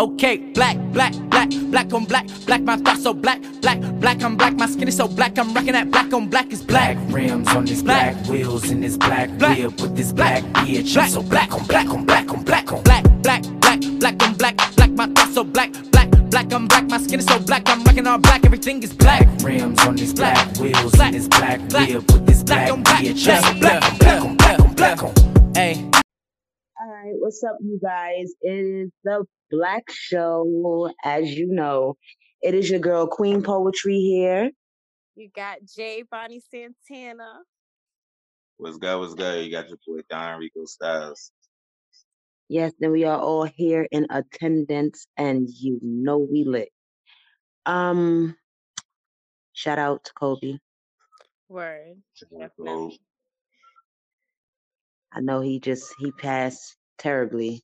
Okay, black, black, black, black on black, black, my thoughts so black, black, black, I'm black, my skin is so black, I'm rocking that black on black is black. Black rims on this black, wheels in this black, Black. whip with this black bitch. Black. I'm so black on black on black on black on Black, black, black, black on black, black, my thoughts so black, black, black, I'm black, my skin is so black, I'm rocking all black, everything is black. rims on this black, wheels Black. in this black, Black. whip with this Black black on black. bitch. I'm so Black. black on black on black on black on. Hey, right, what's up, you guys? It is the Black Show, as you know. It is your girl Queen Poetry here. You got Jay Bonnie Santana. What's good? What's good? You got your boy Don Rico Styles. Yes, then we are all here in attendance, and you know we lit. Um, shout out to Kobe. Word. So, Definitely. I know he just he passed terribly.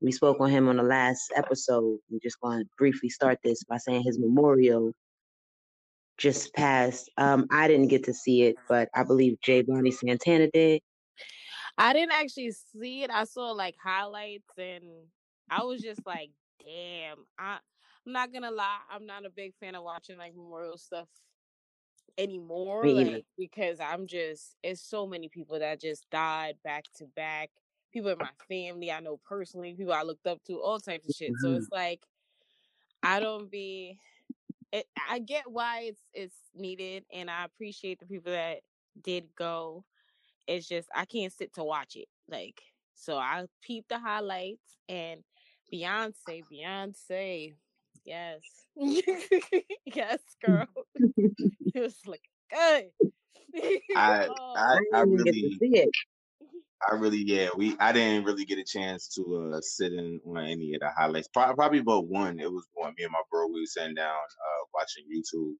We spoke on him on the last episode. We're just going to briefly start this by saying his memorial just passed. Um, I didn't get to see it, but I believe Jay Bonnie Santana did. I didn't actually see it. I saw like highlights and I was just like, damn. I I'm not gonna lie, I'm not a big fan of watching like memorial stuff anymore. Like because I'm just it's so many people that just died back to back. People in my family, I know personally, people I looked up to, all types of shit. So Mhm. it's like I don't be it, I get why it's it's needed and I appreciate the people that did go. It's just I can't sit to watch it. Like so I peep the highlights and Beyonce, Beyonce. Yes. yes, girl. it was like good. I Oh, I I to really see it. I really yeah we I didn't really get a chance to uh sit in on any of the highlights. Pro- Probably but one. It was one. Me and my bro we were sitting down uh watching YouTube,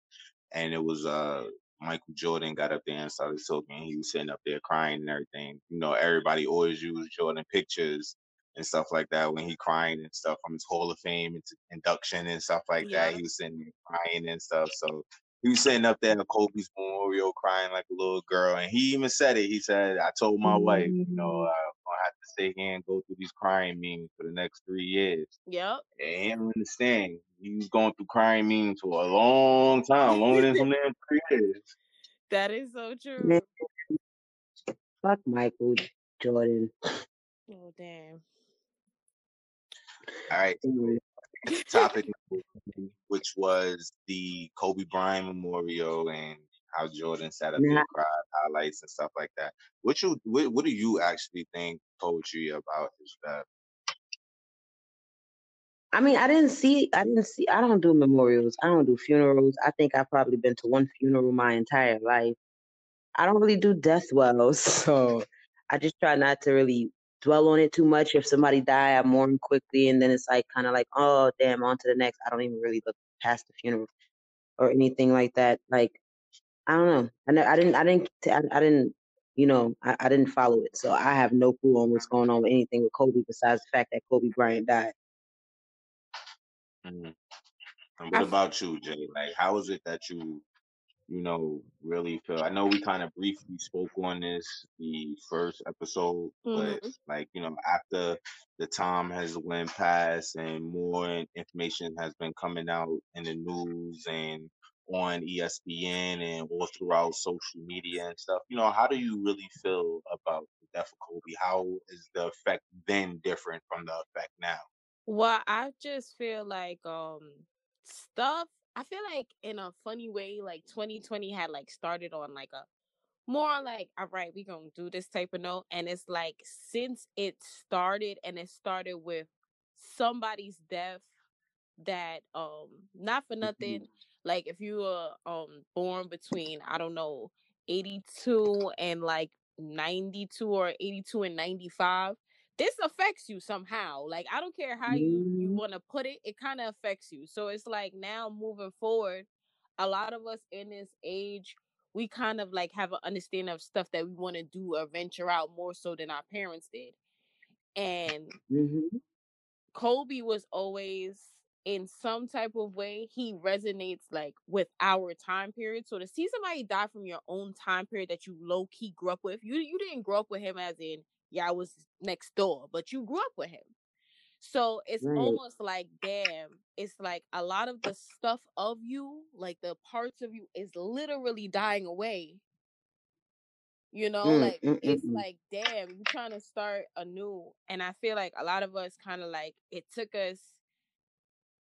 and it was uh Michael Jordan got up there and started talking. He was sitting up there crying and everything. You know everybody always use Jordan pictures and stuff like that when he crying and stuff from his Hall of Fame induction and stuff like that. He was sitting there crying and stuff. So he was sitting up there at Kobe's memorial crying like a little girl. And he even said it. He said, I told my wife, you know, Mm. I'm gonna have to stay here and go through these crying memes for the next three years. Yep. And he didn't understand. He was going through crying memes for a long time, longer than some damn three years. That is so true. Fuck Michael Jordan. Oh damn. All right. Mm. Topic which was the Kobe Bryant Memorial and how Jordan sat up Nah, and cried, highlights and stuff like that. What you what, what do you actually think poetry about his death? I mean, I didn't see. I didn't see. I don't do memorials. I don't do funerals. I think I've probably been to one funeral my entire life. I don't really do death well, so I just try not to really dwell on it too much. If somebody die, I mourn quickly, and then it's like kind of like, oh damn, on to the next. I don't even really look past the funeral or anything like that. Like I don't know. I know I didn't. I didn't. I, I didn't. You know, I, I didn't follow it, so I have no clue on what's going on with anything with Kobe besides the fact that Kobe Bryant died. Mhm. And what about you, Jay? Like, how is it that you, you know, really feel? I know we kind of briefly spoke on this the first episode, but Mhm. like, you know, after the time has went past and more information has been coming out in the news and on ESPN and all throughout social media and stuff, you know, how do you really feel about the death of Kobe? How is the effect then different from the effect now? Well, I just feel like um stuff I feel like in a funny way, like 2020 had like started on like a more like, all right, we're gonna do this type of note. And it's like since it started and it started with somebody's death that um not for Mhm. nothing, like if you were um born between, I don't know, 82 and like 92 or 82 and 95 this affects you somehow like i don't care how you you Mhm. want to put it it kind of affects you so it's like now moving forward a lot of us in this age we kind of like have an understanding of stuff that we want to do or venture out more so than our parents did and Mhm. Kobe was always in some type of way he resonates like with our time period. So to see somebody die from your own time period that you low key grew up with, you you didn't grow up with him as in yeah I was next door, but you grew up with him. So it's Right. almost like, damn, it's like a lot of the stuff of you, like the parts of you, is literally dying away. You know, Mm, like mm, mm, it's mm. like, damn, you're trying to start anew. And I feel like a lot of us kind of like it took us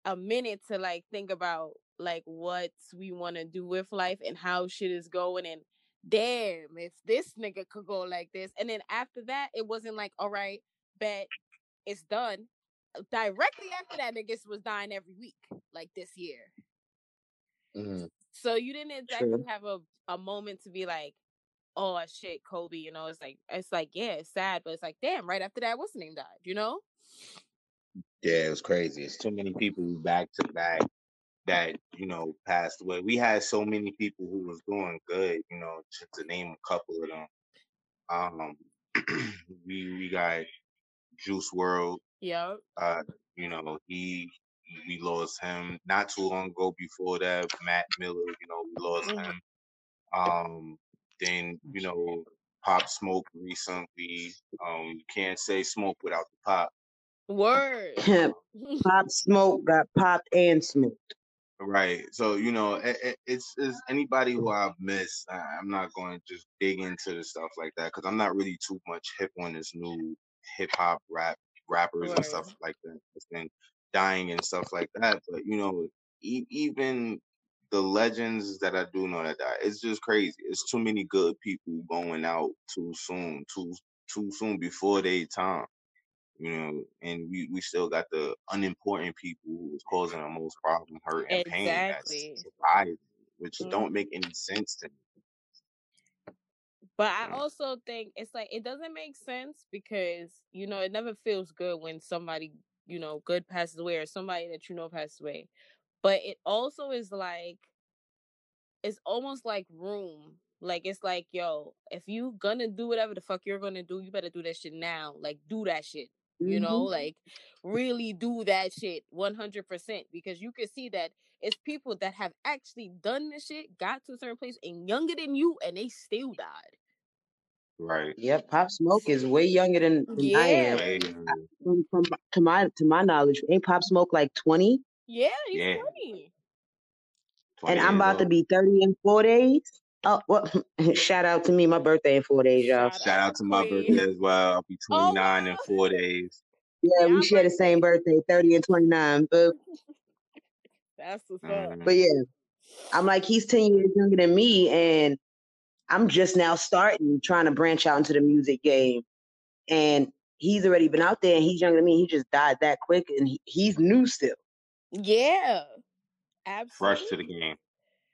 a minute to like think about like what we want to do with life and how shit is going and damn if this nigga could go like this and then after that it wasn't like all right bet it's done directly after that niggas was dying every week like this year Mm. so you didn't exactly True. have a, a moment to be like oh shit kobe you know it's like it's like yeah it's sad but it's like damn right after that what's the name died you know Yeah, it was crazy. It's too many people back to back that you know passed away. We had so many people who was doing good. You know, just to name a couple of them. Um, we we got Juice WRLD. yeah Uh, you know, he we lost him not too long ago. Before that, Mac Miller. You know, we lost Mhm. him. Um, then you know, Pop Smoke recently. Um, you can't say smoke without the pop. word Pop Smoke got popped and smoked. Right. So you know, it, it, it's, it's anybody who mm-hmm. I've missed. I- I'm not going to just dig into the stuff like that because I'm not really too much hip on this new hip hop rap rappers and stuff like that. It's been dying and stuff like that. But you know, e- even the legends that I do know that die, it's just crazy. It's too many good people going out too soon, too too soon before their time. You know, and we, we still got the unimportant people who's causing the most problem, hurt, and pain that's Exactly. surviving, which Mhm. don't make any sense to me. But I also think it's like it doesn't make sense because you know it never feels good when somebody you know good passes away or somebody that you know passes away. But it also is like it's almost like room. Like it's like, yo, if you gonna do whatever the fuck you're gonna do, you better do that shit now. Like do that shit. You know, Mhm. like really do that shit 100% because you can see that it's people that have actually done this shit, got to a certain place and younger than you and they still died. Right. Yep, Pop Smoke is way younger than, than I am. Yeah. From, from to my to my knowledge, ain't Pop Smoke like twenty? Yeah, he's Yeah. 20. 20 And I'm years about to be thirty in four days. Oh well, shout out to me, my birthday in four days, y'all. Shout Shout out to my Queen. birthday as well. I'll be Oh 29 in four days. Yeah, Yeah, we our share the same birthday, thirty and twenty nine. But That's what's up. But yeah, I'm like he's ten years younger than me, and I'm just now starting trying to branch out into the music game. And he's already been out there, and he's younger than me. He just died that quick, and he, he's new still. Yeah. Absolutely. Fresh to the game.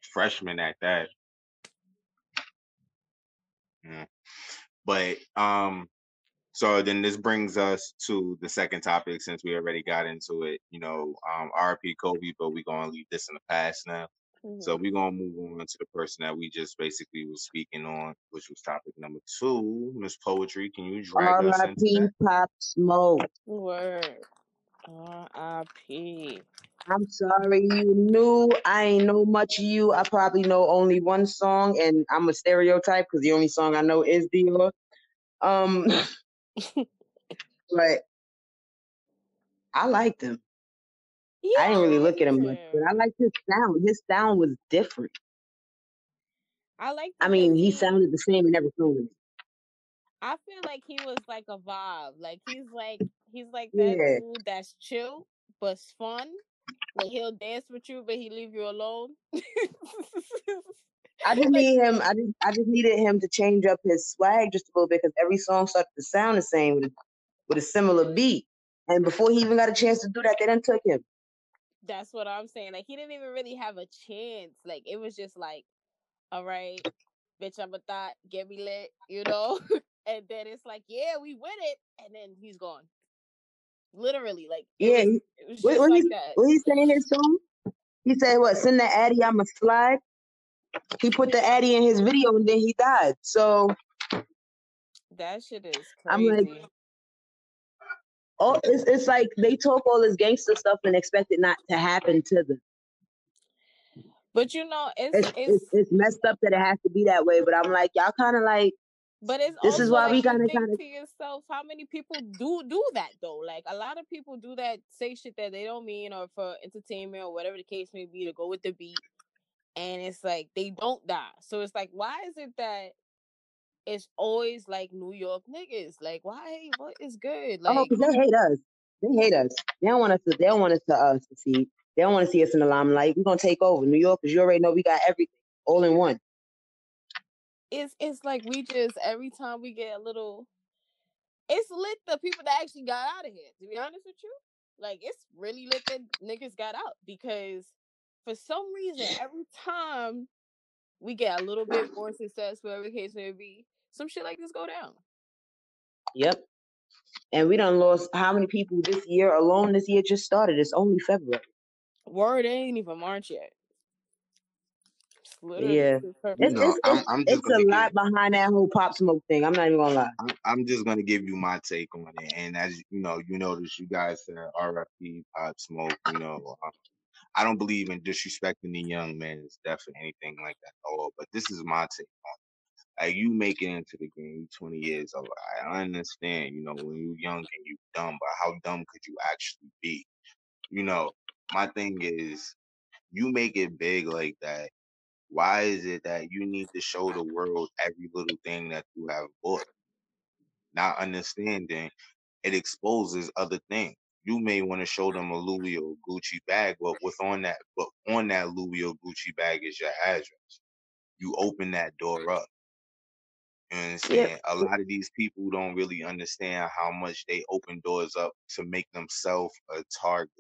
Freshman at that. Mm. But um so then this brings us to the second topic since we already got into it, you know, um RP Kobe, but we're gonna leave this in the past now. So Mhm. we're gonna move on to the person that we just basically was speaking on, which was topic number two. Miss Poetry, can you drag us into R.I.P. that? Pop Smoke. Word. R.I.P. I'm sorry you knew. I ain't know much of you. I probably know only one song, and I'm a stereotype because the only song I know is Dior. Um, but I liked him. Yeah, I didn't really look at him much, but I liked his sound. His sound was different. I like I mean, he sounded the same in every song. to me. I feel like he was like a vibe. Like he's like he's like that Yeah. dude that's chill but fun. Like he'll dance with you, but he leave you alone. I just need him. I just, I just needed him to change up his swag just a little bit because every song started to sound the same with a, with a similar beat. And before he even got a chance to do that, they done took him. that's what I'm saying. Like he didn't even really have a chance. Like it was just like, all right, bitch, I'm a thought, get me lit, you know? and then it's like, yeah, we win it, and then he's gone. Literally, like it Yeah, was it was what, just what, like he, that. what he say in his song? He said, "What? Send the Addy, I'ma slide." He put the Addy in his video, and then he died. So That shit is I'm like, crazy. oh, it's it's like they talk all this gangster stuff and expect it not to happen to them. But you know, it's It's it's it's it's messed up that it has to be that way. But I'm like, y'all kind of like But it's This is why like we gotta of to yourself, how many people do do that though? Like a lot of people do that, say shit that they don't mean, or for entertainment or whatever the case may be, to go with the beat, and it's like they don't die. So it's like, why is it that it's always like New York niggas? Like, why? What is good? oh, Like, because they hate us. They hate us. They don't want us to. They don't want us to uh, succeed. They don't want to see us in the limelight. We're gonna take over New York because you already know we got everything all in one. It's it's like we just every time we get a little, it's lit the people that actually got out of here. To be honest with you, like it's really lit that niggas got out because for some reason every time we get a little bit more success, whatever the case may be, some shit like this go down. Yep. And we done lost how many people this year alone? This year just started. It's only February. Word ain't even March yet. It's literally Yeah. just her- You It's know, it's I'm I'm just it's a give lot behind that whole pop smoke thing. I'm not even gonna lie. I'm, I'm just gonna give you my take on it. And as you know, you notice you guys said RFP Pop Smoke. You know, um, I don't believe in disrespecting the young men. It's definitely anything like that at all. But this is my take on it. Like you make it into the game, you 20 years old. I understand, you know, when you're young and you dumb, but how dumb could you actually be? You know, my thing is, you make it big like that. Why is it that you need to show the world every little thing that you have bought? Not understanding it exposes other things. You may want to show them a Louis or Gucci bag, but with on that, but on that Louis or Gucci bag is your address. You open that door up. You understand? A lot of these people don't really understand how much they open doors up to make themselves a target.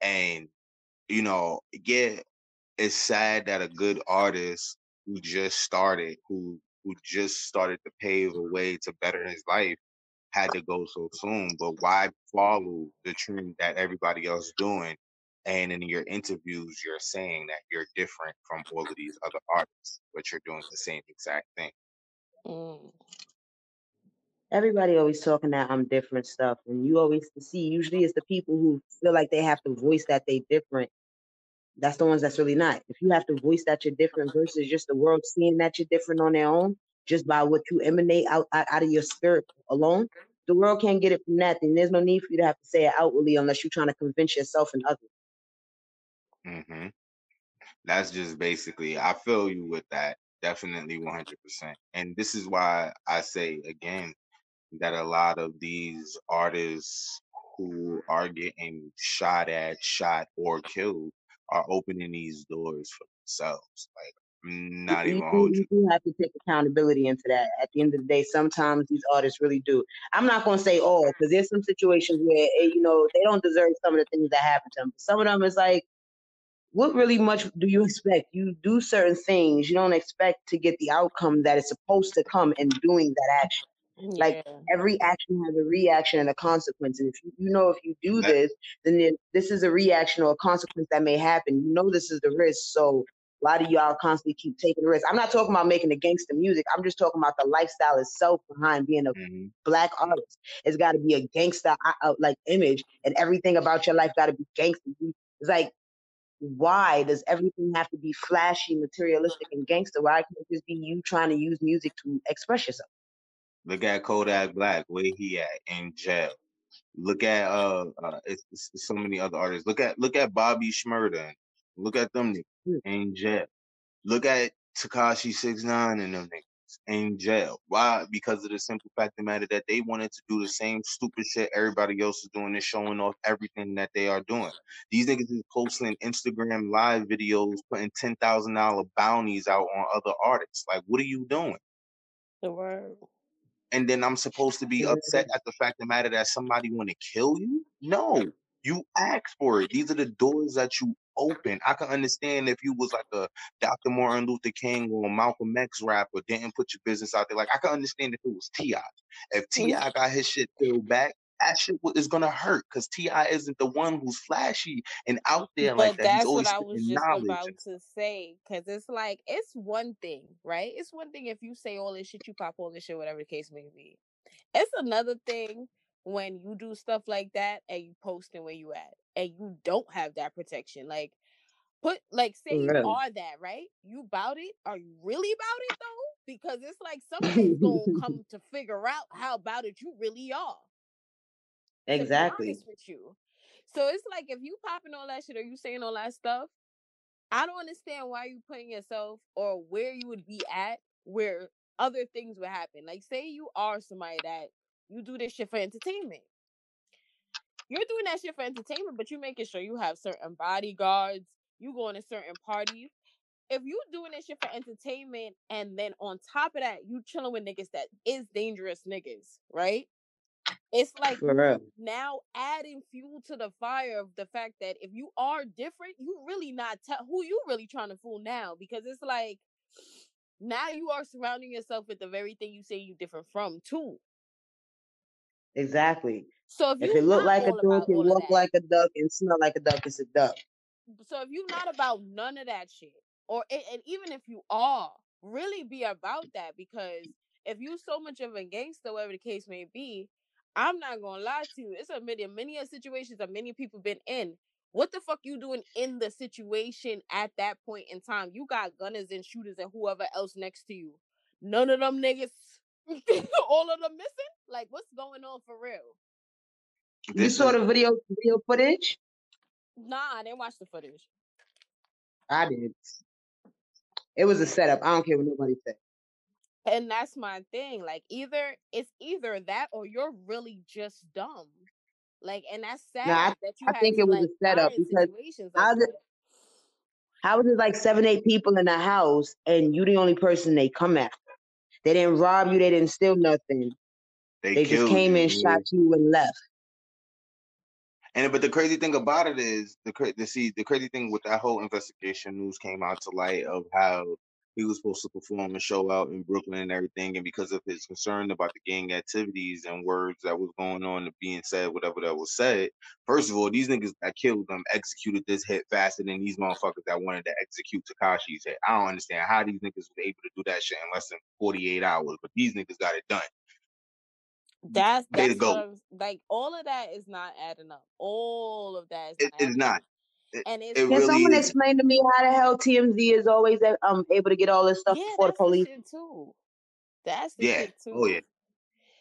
And you know, yeah, it's sad that a good artist who just started, who who just started to pave a way to better his life, had to go so soon. But why follow the trend that everybody else is doing? And in your interviews, you're saying that you're different from all of these other artists, but you're doing the same exact thing. Mm. Everybody always talking that I'm different stuff, and you always see. Usually, it's the people who feel like they have to voice that they different. That's the ones that's really not. If you have to voice that you're different versus just the world seeing that you're different on their own, just by what you emanate out out, out of your spirit alone, the world can't get it from that. Then there's no need for you to have to say it outwardly unless you're trying to convince yourself and others. hmm That's just basically, I feel you with that. Definitely 100%. And this is why I say again that a lot of these artists who are getting shot at, shot, or killed are opening these doors for themselves. Like, not you, even gonna hold you you. have to take accountability into that. At the end of the day, sometimes these artists really do. I'm not gonna say all because there's some situations where eh, you know they don't deserve some of the things that happen to them. Some of them is like what really much do you expect? You do certain things, you don't expect to get the outcome that is supposed to come in doing that action. Like Yeah. every action has a reaction and a consequence. And if you, you know if you do this, then it, this is a reaction or a consequence that may happen. You know this is the risk. So a lot of y'all constantly keep taking the risk. I'm not talking about making the gangster music. I'm just talking about the lifestyle itself behind being a mhm. black artist. It's got to be a gangster uh, like image, and everything about your life got to be gangster. It's like why does everything have to be flashy, materialistic, and gangster? Why can't it just be you trying to use music to express yourself? Look at Kodak Black, where he at in jail. Look at uh, uh it's, it's so many other artists. Look at look at Bobby Shmurda. Look at them niggas in jail. Look at Tekashi Six Nine and them niggas in jail. Why? Because of the simple fact of the matter that they wanted to do the same stupid shit everybody else is doing and showing off everything that they are doing. These niggas is posting Instagram live videos, putting ten thousand dollar bounties out on other artists. Like, what are you doing? The word. And then I'm supposed to be upset at the fact of the matter that somebody want to kill you? No, you asked for it. These are the doors that you open. I can understand if you was like a Dr. Martin Luther King or Malcolm X rapper, didn't put your business out there. Like I can understand if it was Ti. If T.I. got his shit peeled back, that shit is gonna hurt because T.I. isn't the one who's flashy and out there like But that. He's that's what I was just about to say. Cause it's like it's one thing, right? It's one thing if you say all this shit, you pop all this shit, whatever the case may be. It's another thing when you do stuff like that and you posting where you at and you don't have that protection. Like Put like say you are that, right? You about it? Are you really about it though? Because it's like somebody's gonna come to figure out how about it you really are. Exactly. with you. So it's like if you popping all that shit or you saying all that stuff, I don't understand why you putting yourself or where you would be at where other things would happen. Like say you are somebody that you do this shit for entertainment. You're doing that shit for entertainment, but you making sure you have certain bodyguards, you going to certain parties. If you doing this shit for entertainment and then on top of that, you chilling with niggas that is dangerous niggas, right? It's like now adding fuel to the fire of the fact that if you are different, you really not tell who you really trying to fool now because it's like now you are surrounding yourself with the very thing you say you different from too. Exactly. So if, If you it look like a duck and all that, like a duck and smell like a duck, it's a duck. so if you're not about none of that shit, or and even if you are, really be about that because if you so much of a gangster, whatever the case may be, I'm not gonna lie to you. It's a many many a situations that many people been in. What the fuck you doing in the situation at that point in time? You got gunners and shooters and whoever else next to you. None of them niggas, all of them missing. Like what's going on for real? You saw the video video footage? Nah, I didn't watch the footage. I did. It was a setup. I don't care what nobody said. And that's my thing. Like either it's either that or you're really just dumb. Like, and that's sad No, I, that you I think to it was like a setup are because situations like how is it that. how is it like seven, eight people in the house and you the only person they come after? They didn't rob you, they didn't steal nothing. they They just came you. in, Yeah. shot you, and left. And but the crazy thing about it is the the see the crazy thing with that whole investigation news came out to light of how he was supposed to perform and show out in Brooklyn and everything, and because of his concern about the gang activities and words that was going on and being said, whatever that was said. First of all, these niggas that killed them executed this hit faster than these motherfuckers that wanted to execute Tekashi's hit. I don't understand how these niggas was able to do that shit in less than forty eight hours, but these niggas got it done. That's that's what goat. I'm like. All of that is not adding up. All of that is not is adding not. Up. It, And it Can really someone is. explain to me how the hell TMZ is always um able to get all this stuff yeah, before the that's the police? shit too. That's the Yeah. shit Oh yeah. too.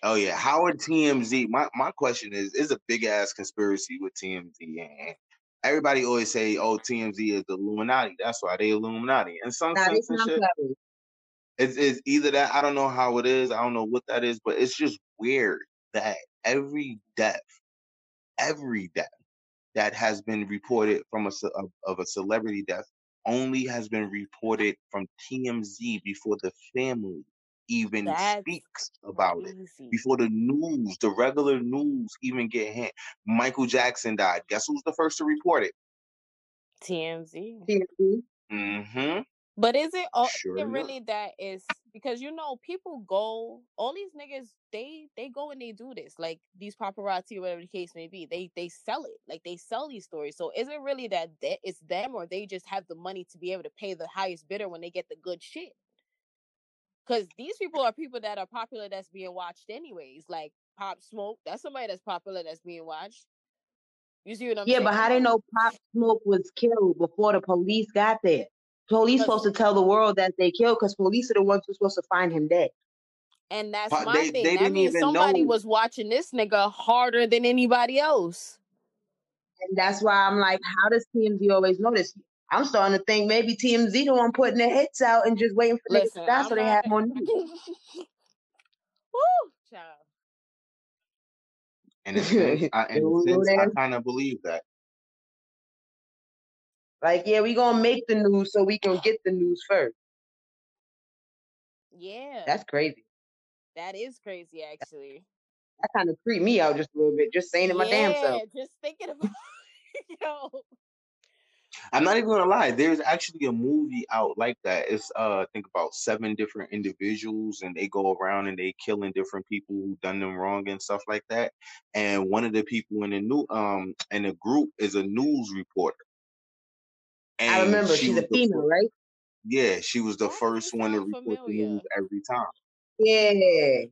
Oh yeah, Howard TMZ. My my question is, is a big ass conspiracy with TMZ, and everybody always say, "Oh, TMZ is the Illuminati." That's why they Illuminati. And some Nah, they sense and shit, clever. it's, it's either that. I don't know how it is. I don't know what that is, but it's just weird that every death, every death that has been reported from a of, of a celebrity death only has been reported from TMZ before the family even That's speaks about it before the news, the regular news even get hit. Michael Jackson died. Guess who's the first to report it? TMZ. TMZ. Mm-hmm. But is it all is Sure it enough. really that is because you know people go all these niggas they they go and they do this like these paparazzi whatever the case may be they they sell it like they sell these stories so is it really that they, it's them or they just have the money to be able to pay the highest bidder when they get the good shit because these people are people that are popular that's being watched anyways like pop smoke that's somebody that's popular that's being watched you see what i'm Yeah, saying but how they know Pop Smoke was killed before the police got there? Police supposed to tell the world that they killed because police are the ones who's supposed to find him dead. and that's Pa- my they- thing they that didn't means even somebody know. was watching this nigga harder than anybody else And that's why I'm like, how does TMZ always know this? I'm starting to think maybe TMZ the one putting their hits out and just waiting for niggas Listen, to die so I'm they not. have more news. Woo, child. In a sense, I, in They a will go sense, I kind of believe that. Like, yeah, we gonna make the news so we can get the news first. Yeah, That's crazy. that is crazy, actually. That kind of creeped me out just a little bit, just saying it my damn yeah, self. just thinking about yo. I'm not even gonna lie. There's actually a movie out like that. It's uh, I think about seven different individuals, and they go around and they killing different people who done them wrong and stuff like that. And one of the people in the new um in the group is a news reporter. I remember she she's a female, fir- right? Yeah, she was the Why first one to sound report the news every time. Yeah.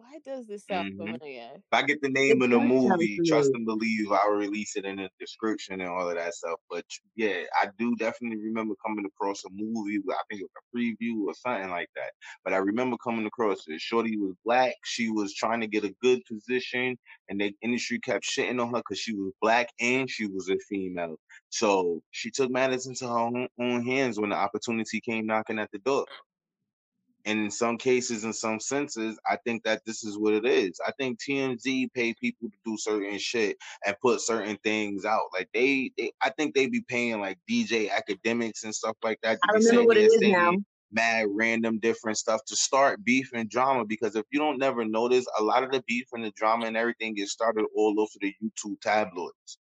Why does this sound Mhm. familiar? If I get the name of the movie, trust and believe, I'll release it in the description and all of that stuff. But yeah, I do definitely remember coming across a movie. I think it was a preview or something like that. But I remember coming across it. Shorty was black. She was trying to get a good position, and the industry kept shitting on her because she was black and she was a female. So she took matters into her own hands when the opportunity came knocking at the door. And in some cases, in some senses, I think that this is what it is. I think TMZ pay people to do certain shit and put certain things out. Like they, they I think they be paying like DJ Akademiks and stuff like that to I be remember what it is now. mad random different stuff to start beef and drama. Because if you don't never notice, a lot of the beef and the drama and everything gets started all over the YouTube tabloids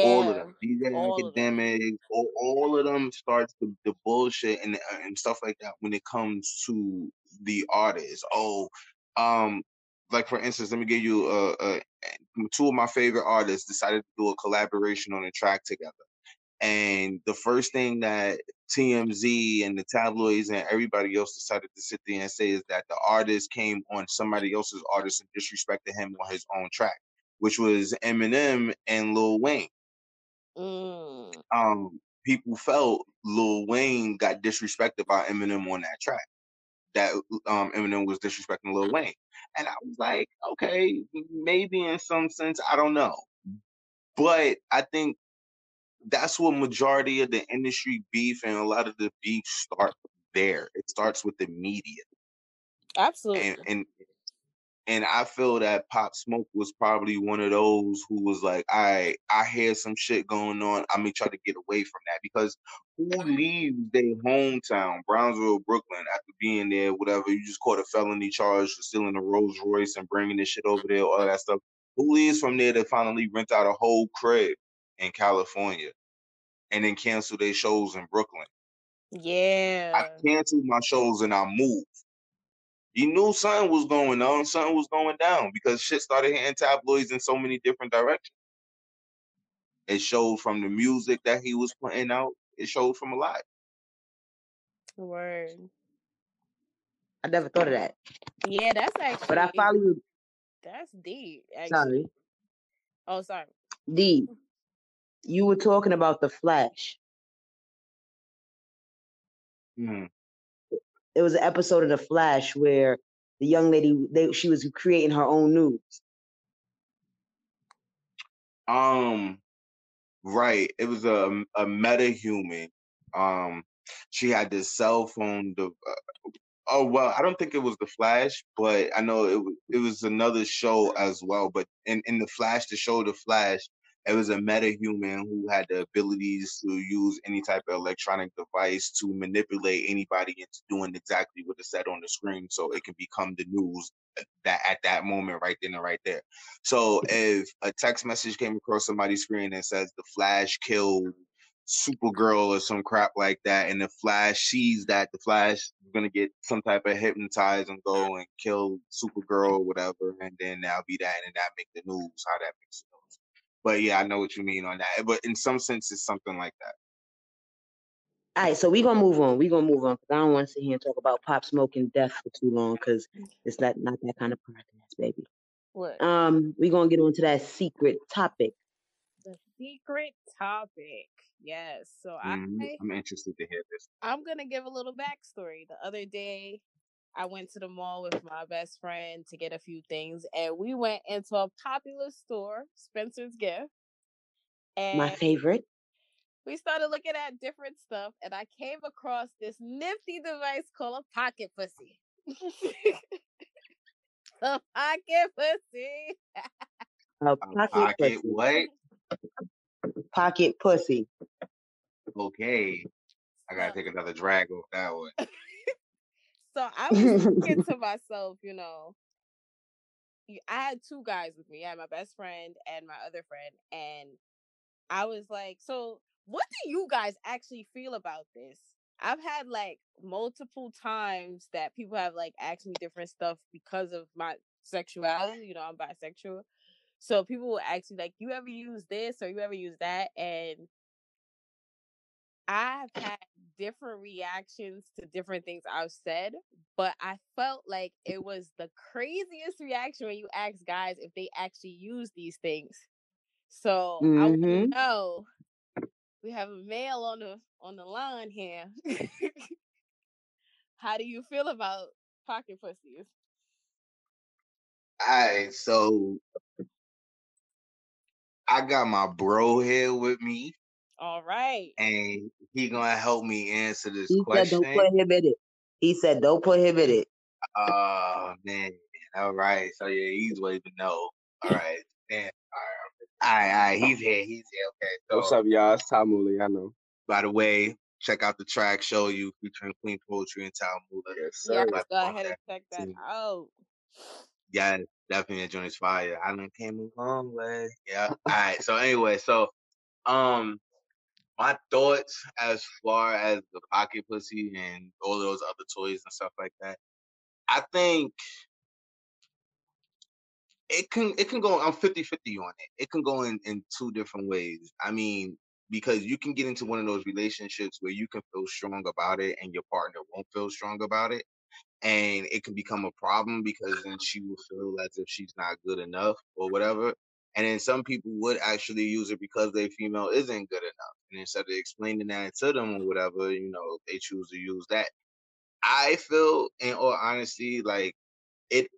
all of Yeah, them. DJ all of them. Akademiks, all, all of them starts the, the bullshit and uh, and stuff like that when it comes to the artists. Oh, um, like for instance, let me give you a, a two of my favorite artists decided to do a collaboration on a track together. And the first thing that TMZ and the tabloids and everybody else decided to sit there and say is that the artist came on somebody else's artist and disrespected him on his own track, which was Eminem and Lil Wayne Mm. um, people felt Lil Wayne got disrespected by Eminem on that track. That um, Eminem was disrespecting Lil Wayne, and I was like, okay, maybe in some sense, I don't know, but I think that's what majority of the industry beef and a lot of the beef start there. It starts with the media, Absolutely. and and and I feel that Pop Smoke was probably one of those who was like, "All right, I hear some shit going on. I'm gonna try to get away from that." Because who leaves their hometown, Brownsville, Brooklyn, after being there, whatever? You just caught a felony charge for stealing a Rolls Royce and bringing this shit over there, all that stuff. Who leaves from there to finally rent out a whole crib in California and then cancel their shows in Brooklyn? Yeah, I canceled my shows and I moved. You knew something was going on, something was going down because shit started hitting tabloids in so many different directions. It showed from the music that he was putting out. It showed from a lot. Word. I never thought of that. Yeah, that's actually But I follow you. that's deep. Actually. Sorry. Oh, sorry. D, you were talking about the Flash. Mhm. It was an episode of the Flash where the young lady they she was creating her own news. Um, right. It was a a meta human. Um, she had this cell phone. De- uh, oh well, I don't think it was the Flash, but I know it it was another show as well. But in in the Flash, the show, the Flash, it was a meta human who had the abilities to use any type of electronic device to manipulate anybody into doing exactly what is said on the screen, so it can become the news that at that moment right then and right there. So if a text message came across somebody's screen and says the Flash killed Supergirl or some crap like that, and the Flash sees that the Flash is gonna get some type of hypnotized and go and kill Supergirl or whatever, and then that'll be that, and that make the news. How that makes the news. But yeah, I know what you mean on that. But in some sense, it's something like that. All right, so we're gonna move on. We're gonna move on because I don't want to sit here and talk about pop smoking death for too long because it's not not that kind of podcast, baby. What? Um, we're gonna get on to that secret topic. the secret topic. Yes. So Mhm. I I'm interested to hear this. I'm gonna give a little backstory. The other day, I went to the mall with my best friend to get a few things, and we went into a popular store, Spencer's Gift, And My favorite. we started looking at different stuff, and I came across this nifty device called a pocket pussy. a pocket pussy. A A pocket pocket pussy. what? Pocket pussy. Okay, I gotta take another drag off that one. So I was thinking to myself, you know, I had two guys with me. I had my best friend and my other friend, and I was like, so what do you guys actually feel about this? I've had like multiple times that people have like asked me different stuff because of my sexuality. You know, I'm bisexual. So people will ask me like, you ever use this or you ever use that? And I've had different reactions to different things I've said, but I felt like it was the craziest reaction when you ask guys if they actually use these things. So I want to Mm-hmm. know. We have a male on the on the line here. How do you feel about pocket pussies? Alright, so I got my bro here with me, All right. and he gonna help me answer this He said don't question. prohibit it. He said don't prohibit it. Oh man, all right. So yeah, he's waving no. All right, man. All right, all right. He's here. He's here. Okay. So, What's up, y'all? It's Tom Mooley. I know. by the way, check out the track "Show You" featuring Queen Poetry and Tal Mula. Yes, Yes, sir. go ahead and check that out. Yeah, definitely that joint is fire. I done came a long way. Yeah. All right. So anyway, so um, my thoughts as far as the pocket pussy and all those other toys and stuff like that. I think it can it can go I'm 50 50 on it. It can go in in two different ways. I mean, because you can get into one of those relationships where you can feel strong about it and your partner won't feel strong about it. And it can become a problem because then she will feel as if she's not good enough or whatever. And then some people would actually use it because their female isn't good enough. And instead of explaining that to them or whatever, you know, they choose to use that. I feel, in all honesty, like it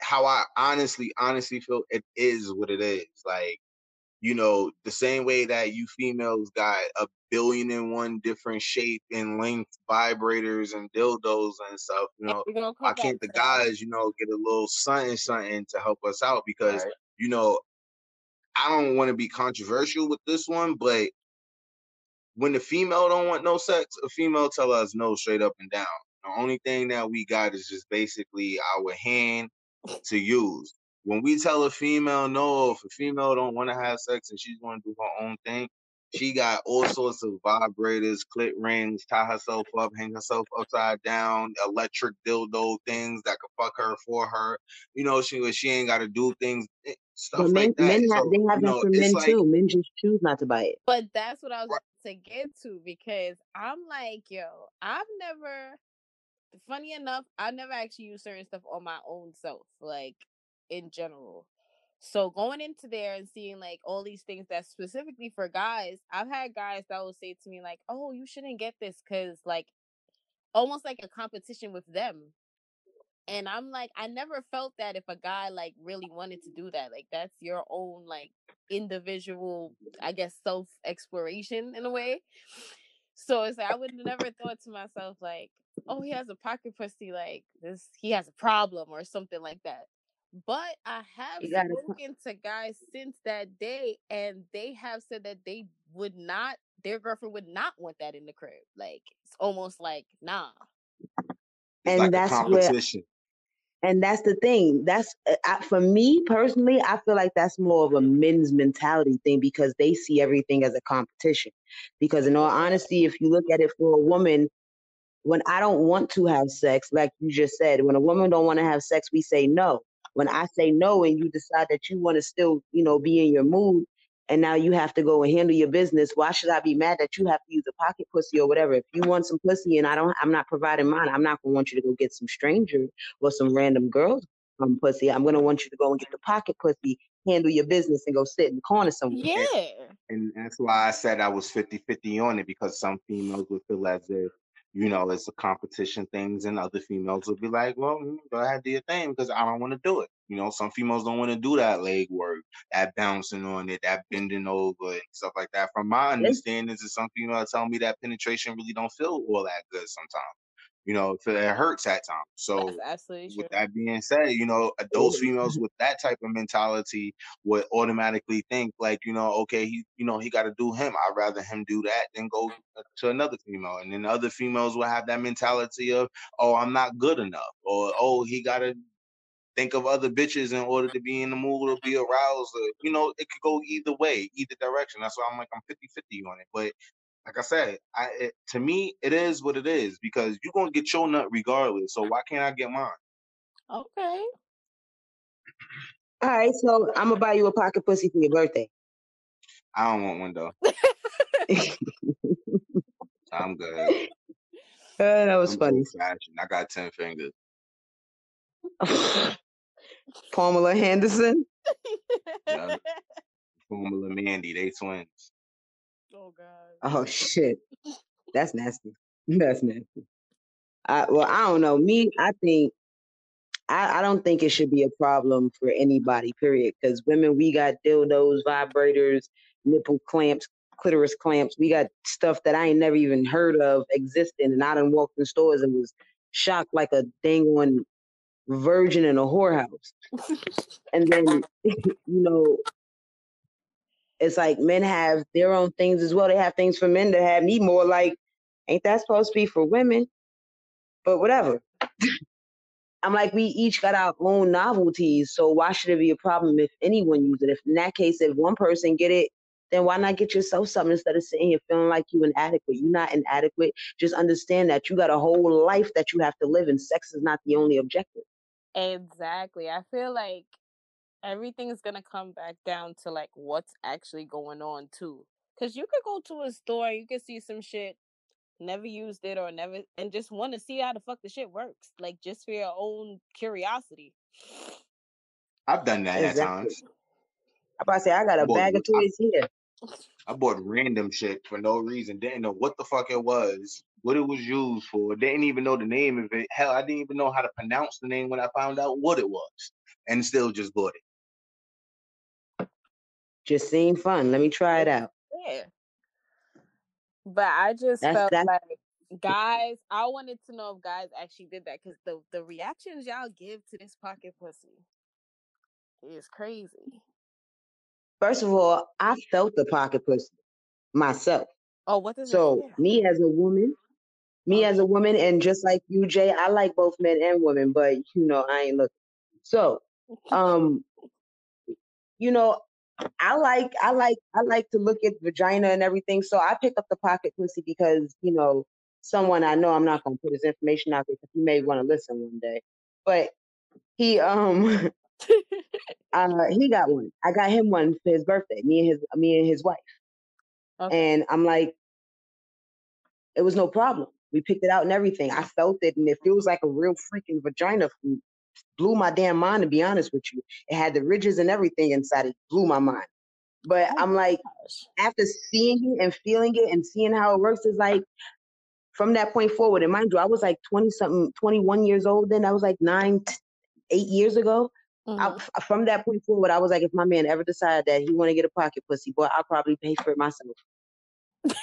how I honestly, honestly feel it is what it is. Like, you know, the same way that you females got a billion and one different shape and length vibrators and dildos and stuff, you know, why can't the guys, you know, get a little something, something to help us out? Because, Right. you know, I don't want to be controversial with this one, but when the female don't want no sex, a female tell us no straight up and down. The only thing that we got is just basically our hand to use. When we tell a female no, if a female don't want to have sex and she's going to do her own thing, she got all sorts of vibrators, clit rings, tie herself up, hang herself upside down, electric dildo things that could fuck her for her. You know, she she ain't got to do things, eh, stuff But men like that. men have they have you that know, for men like too. Men just choose not to buy it. But that's what I was Right. to get to because I'm like, yo, I've never funny enough, I never actually use certain stuff on my own self, like in general. So going into there and seeing like all these things that specifically for guys, I've had guys that will say to me like, "Oh, you shouldn't get this because like almost like a competition with them." And I'm like, I never felt that if a guy like really wanted to do that, like that's your own like individual, I guess, self exploration in a way. So it's like I would never thought to myself like, oh, he has a pocket pussy, like this, he has a problem or something like that. But I have You gotta. spoken to guys since that day, and they have said that they would not, their girlfriend would not want that in the crib. Like it's almost like nah. And like a that's where and that's the thing. That's uh, I, for me personally. I feel like that's more of a men's mentality thing because they see everything as a competition. Because in all honesty, if you look at it for a woman, when I don't want to have sex, like you just said, when a woman don't want to have sex, we say no. When I say no and you decide that you want to still, you know, be in your mood and now you have to go and handle your business, why should I be mad that you have to use a pocket pussy or whatever? If you want some pussy and I don't I'm not providing mine, I'm not gonna want you to go get some stranger or some random girls um pussy. I'm gonna want you to go and get the pocket pussy, handle your business and go sit in the corner somewhere. Yeah. And that's why I said I was 50 50 on it because some females would feel as if, you know, it's a competition things, and other females will be like, well, go ahead, do your thing because I don't want to do it. You know, some females don't want to do that leg work, that bouncing on it, that bending over and stuff like that. From my understanding, is some females tell me that penetration really don't feel all that good sometimes. You know, it it hurts at times. So with that being said, you know, those females with that type of mentality would automatically think like, you know, okay, he, you know, he got to do him. I'd rather him do that than go uh, to another female. And then other females will have that mentality of, oh, I'm not good enough, or oh, he got to think of other bitches in order to be in the mood or be aroused. Or, you know, it could go either way, either direction. That's why I'm like, I'm 50 50 on it. But like I said, I it, to me, it is what it is because you're gonna get your nut regardless. So why can't I get mine? Okay. All right, so I'm gonna buy you a pocket pussy for your birthday. I don't want one though. I'm good. Uh, that was I'm funny. old. I got ten fingers. Pamela Henderson. Yeah. Pamela Mandy, they twins. Oh God. Oh shit, that's nasty. That's nasty. I, well, I don't know. Me, I think I, I don't think it should be a problem for anybody. Period. Because women, we got dildos, vibrators, nipple clamps, clitoris clamps. We got stuff that I ain't never even heard of existing, and I done walked in stores and was shocked like a dang on virgin in a whorehouse. And then, you know, it's like men have their own things as well. They have things for men that have me more like, ain't that supposed to be for women? But whatever. I'm like, we each got our own novelties, so why should it be a problem if anyone use it? If in that case, if one person get it, then why not get yourself something instead of sitting here feeling like you inadequate? You're not inadequate. Just understand that you got a whole life that you have to live, and sex is not the only objective. Exactly. I feel like everything's gonna come back down to like what's actually going on too. Cause you could go to a store, you could see some shit, never used it or never, and just want to see how the fuck the shit works, like just for your own curiosity. I've done that at times. I about to say I got a Boy, bag of I- toys here. I bought random shit for no reason. Didn't know what the fuck it was, what it was used for. Didn't even know the name of it. Hell, I didn't even know how to pronounce the name when I found out what it was, and still just bought it. Just seemed fun. Let me try it out. Yeah. But I just That's- felt that's- like guys, I wanted to know if guys actually did that because the the reactions y'all give to this pocket pussy is crazy. First of all, I felt the pocket pussy myself. Oh, what does So me as a woman, me as a woman, and just like you, Jay, I like both men and women, but you know, I ain't looking. So, um, you know, I like, I like, I like to look at vagina and everything. So I pick up the pocket pussy because you know, someone I know. I'm not gonna put his information out there because he may want to listen one day, but he, um, uh, he got one. I got him one for his birthday. Me and his, me and his wife. Okay. And I'm like, it was no problem. We picked it out and everything. I felt it, and it feels like a real freaking vagina. It Blew my damn mind, to be honest with you. It had the ridges and everything inside. It blew my mind. But Oh I'm like, gosh. after seeing it and feeling it and seeing how it works, is like from that point forward. And mind you, I was like 20 something, 21 years old then. I was like nine, t- eight years ago. I, Mhm. f- from that point forward, I was like, if my man ever decided that he want to get a pocket pussy, boy, I'll probably pay for it myself.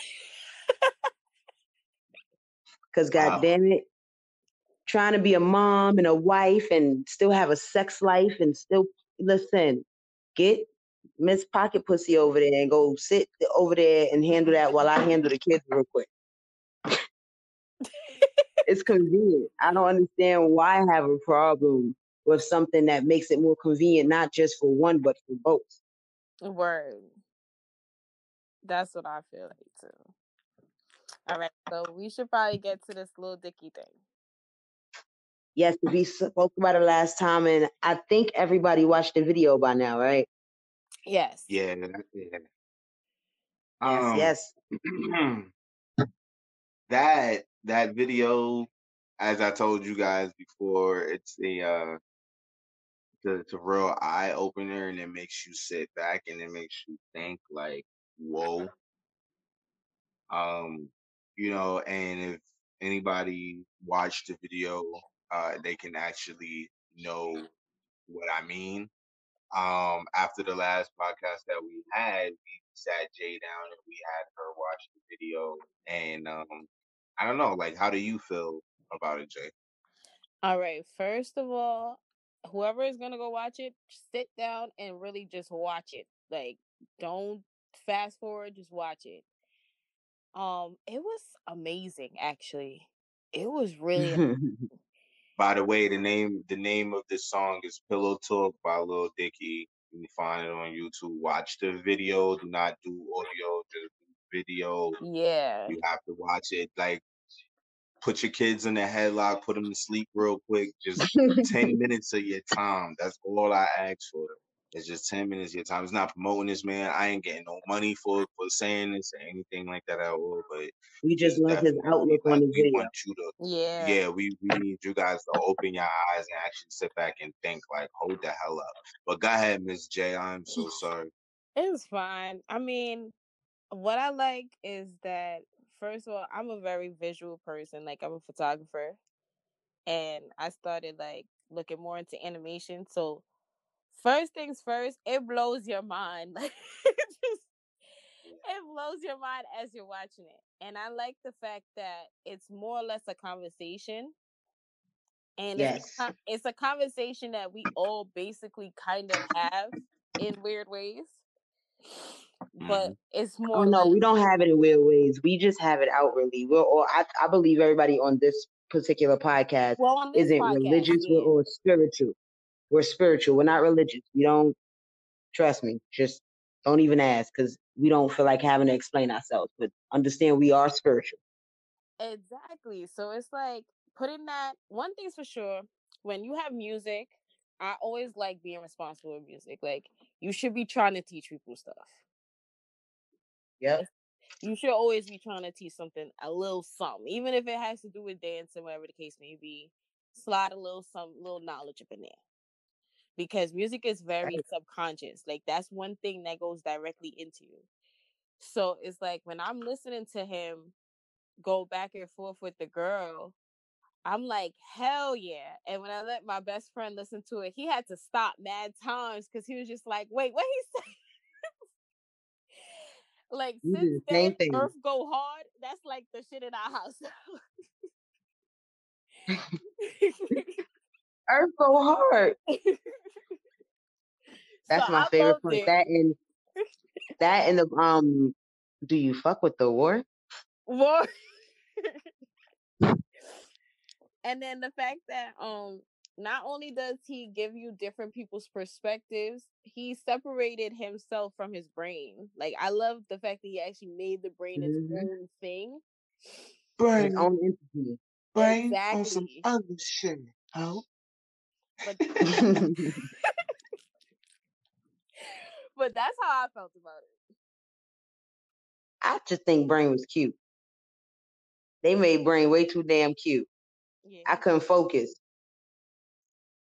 Cause Wow. god damn it, trying to be a mom and a wife and still have a sex life and still listen, get Miss Pocket Pussy over there and go sit over there and handle that while I handle the kids real quick. it's convenient. I don't understand why I have a problem with something that makes it more convenient, not just for one, but for both. Word. That's what I feel like too. All right, so we should probably get to this little dicky thing. Yes, we spoke about it last time, and I think everybody watched the video by now, right? Yes. Yeah, yeah. Yes, Um, yes. that that video, as I told you guys before, it's a uh, it's a, it's a real eye opener, and it makes you sit back and it makes you think like, whoa. Um, you know, and if anybody watched the video, uh, they can actually know what I mean. Um, after the last podcast that we had, we sat Jay down and we had her watch the video. And um, I don't know, like, how do you feel about it, Jay? All right. First of all, whoever is gonna go watch it, sit down and really just watch it. Like, don't fast forward, just watch it. Um, it was amazing actually. It was really By the way, the name the name of this song is Pillow Talk by Lil Dicky. You can find it on YouTube. Watch the video. Do not do audio. Just do video. yeah. You have to watch it. Like, put your kids in the headlock. Put them to sleep real quick. Just ten minutes of your time. That's all I ask for. It's just ten minutes of your time. It's not promoting this, man. I ain't getting no money for for saying this or anything like that at all. But We just love his outlook like on the we video. want you to Yeah. yeah, we, we need you guys to open your eyes and actually sit back and think like, hold the hell up. But go ahead, Miss J. I'm so sorry. It's fine. I mean, what I like is that first of all, I'm a very visual person. Like I'm a photographer, and I started like looking more into animation. So first things first, it blows your mind. Like it just it blows your mind as you're watching it. And I like the fact that it's more or less a conversation. And it's, Yes. a, it's a conversation that we all basically kind of have in weird ways. But Mhm. it's more Oh no, less we don't have it in weird ways. We just have it outwardly. We're all I, I believe everybody on this particular podcast well on this isn't podcast. religious. Yeah. We're spiritual. We're spiritual. We're not religious. We don't trust me. Just don't even ask because we don't feel like having to explain ourselves. But understand we are spiritual. Exactly. So it's like putting that one thing's for sure. When you have music, I always like being responsible with music. Like you should be trying to teach people stuff. Yep. You should always be trying to teach something, a little something, even if it has to do with dancing, whatever the case may be. Slide a little some little knowledge up in there. Because music is very subconscious. Like that's one thing that goes directly into you. So it's like when I'm listening to him go back and forth with the girl, I'm like, hell yeah. And when I let my best friend listen to it, he had to stop mad times because he was just like, wait, what he said? like do since then, thing. Earth go hard. That's like the shit in our house. Earth go hard. That's So my I favorite loved part. it. That and that and the um. Do you fuck with the war? War. and then the fact that um not only does he give you different people's perspectives, he separated himself from his brain. Like I love the fact that he actually made the brain its Mhm. own thing. Brain, own entity. brain on some other shit. Oh. But but that's how I felt about it. I just think Brain was cute. They made Brain way too damn cute. Yeah. I couldn't focus.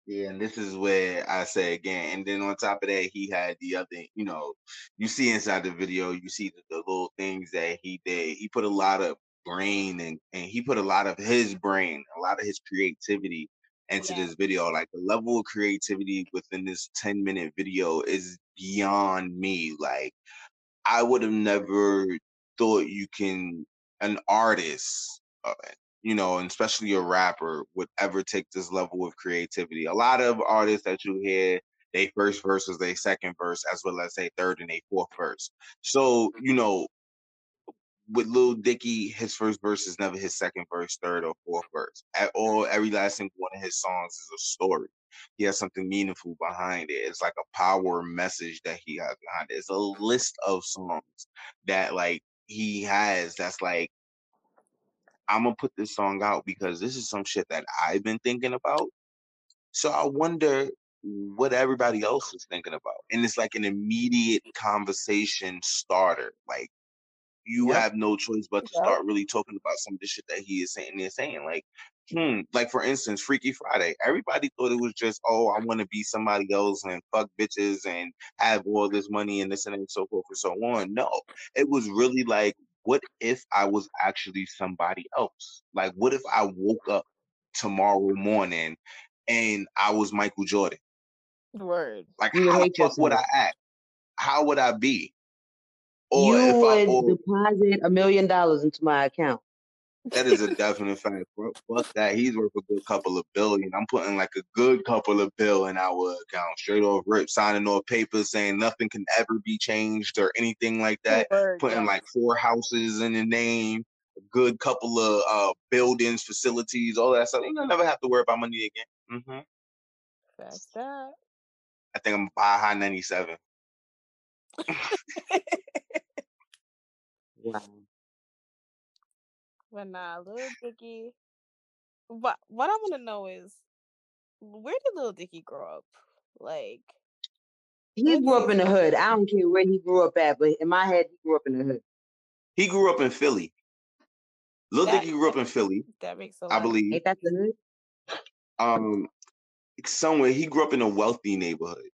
Yeah, and this is where I say again, and then on top of that, he had the other, you know, you see inside the video, you see the, the little things that he did. He put a lot of brain and and he put a lot of his brain, a lot of his creativity into Yeah. this video. Like the level of creativity within this 10 minute video is beyond me. Like I would have never thought you can an artist, uh, you know, and especially a rapper would ever take this level of creativity. A lot of artists that you hear, they first verse is their second verse, as well as they third and they fourth verse. So, you know, with Lil Dicky, his first verse is never his second verse, third or fourth verse. At all, every last single one of his songs is a story. He has something meaningful behind it. It's like a power message that he has behind it. It's a list of songs that like he has that's like I'm gonna put this song out because this is some shit that I've been thinking about. So I wonder what everybody else is thinking about. And it's like an immediate conversation starter. Like you Yep. have no choice but to Yep. start really talking about some of the shit that he is saying. They're saying like, hmm, like for instance, Freaky Friday. Everybody thought it was just, oh, I want to be somebody else and fuck bitches and have all this money and this and, and so forth and so on. No, it was really like, what if I was actually somebody else? Like, what if I woke up tomorrow morning and I was Michael Jordan? Word. Like, You how the hate fuck would I act? How would I be? Or you if I, would or deposit a million dollars into my account. That is a definite fact. Fuck fuck that. He's worth a good couple of billion. I'm putting like a good couple of bill in our account, straight off rip, signing off papers saying nothing can ever be changed or anything like that. Word. Putting yeah. like four houses in the name, a good couple of uh buildings, facilities, all that stuff. You're gonna never have to worry about money again. hmm That's that. I think I'm gonna buy high 97. Wow. But nah, little Dicky. But what I want to know is, where did little Dicky grow up? Like, he grew up in the hood. I don't care where he grew up at, but in my head, he grew up in the hood. He grew up in Philly. Lil That- Dicky grew up in Philly, That makes sense. I believe. Ain't that the hood? Um, somewhere he grew up in a wealthy neighborhood.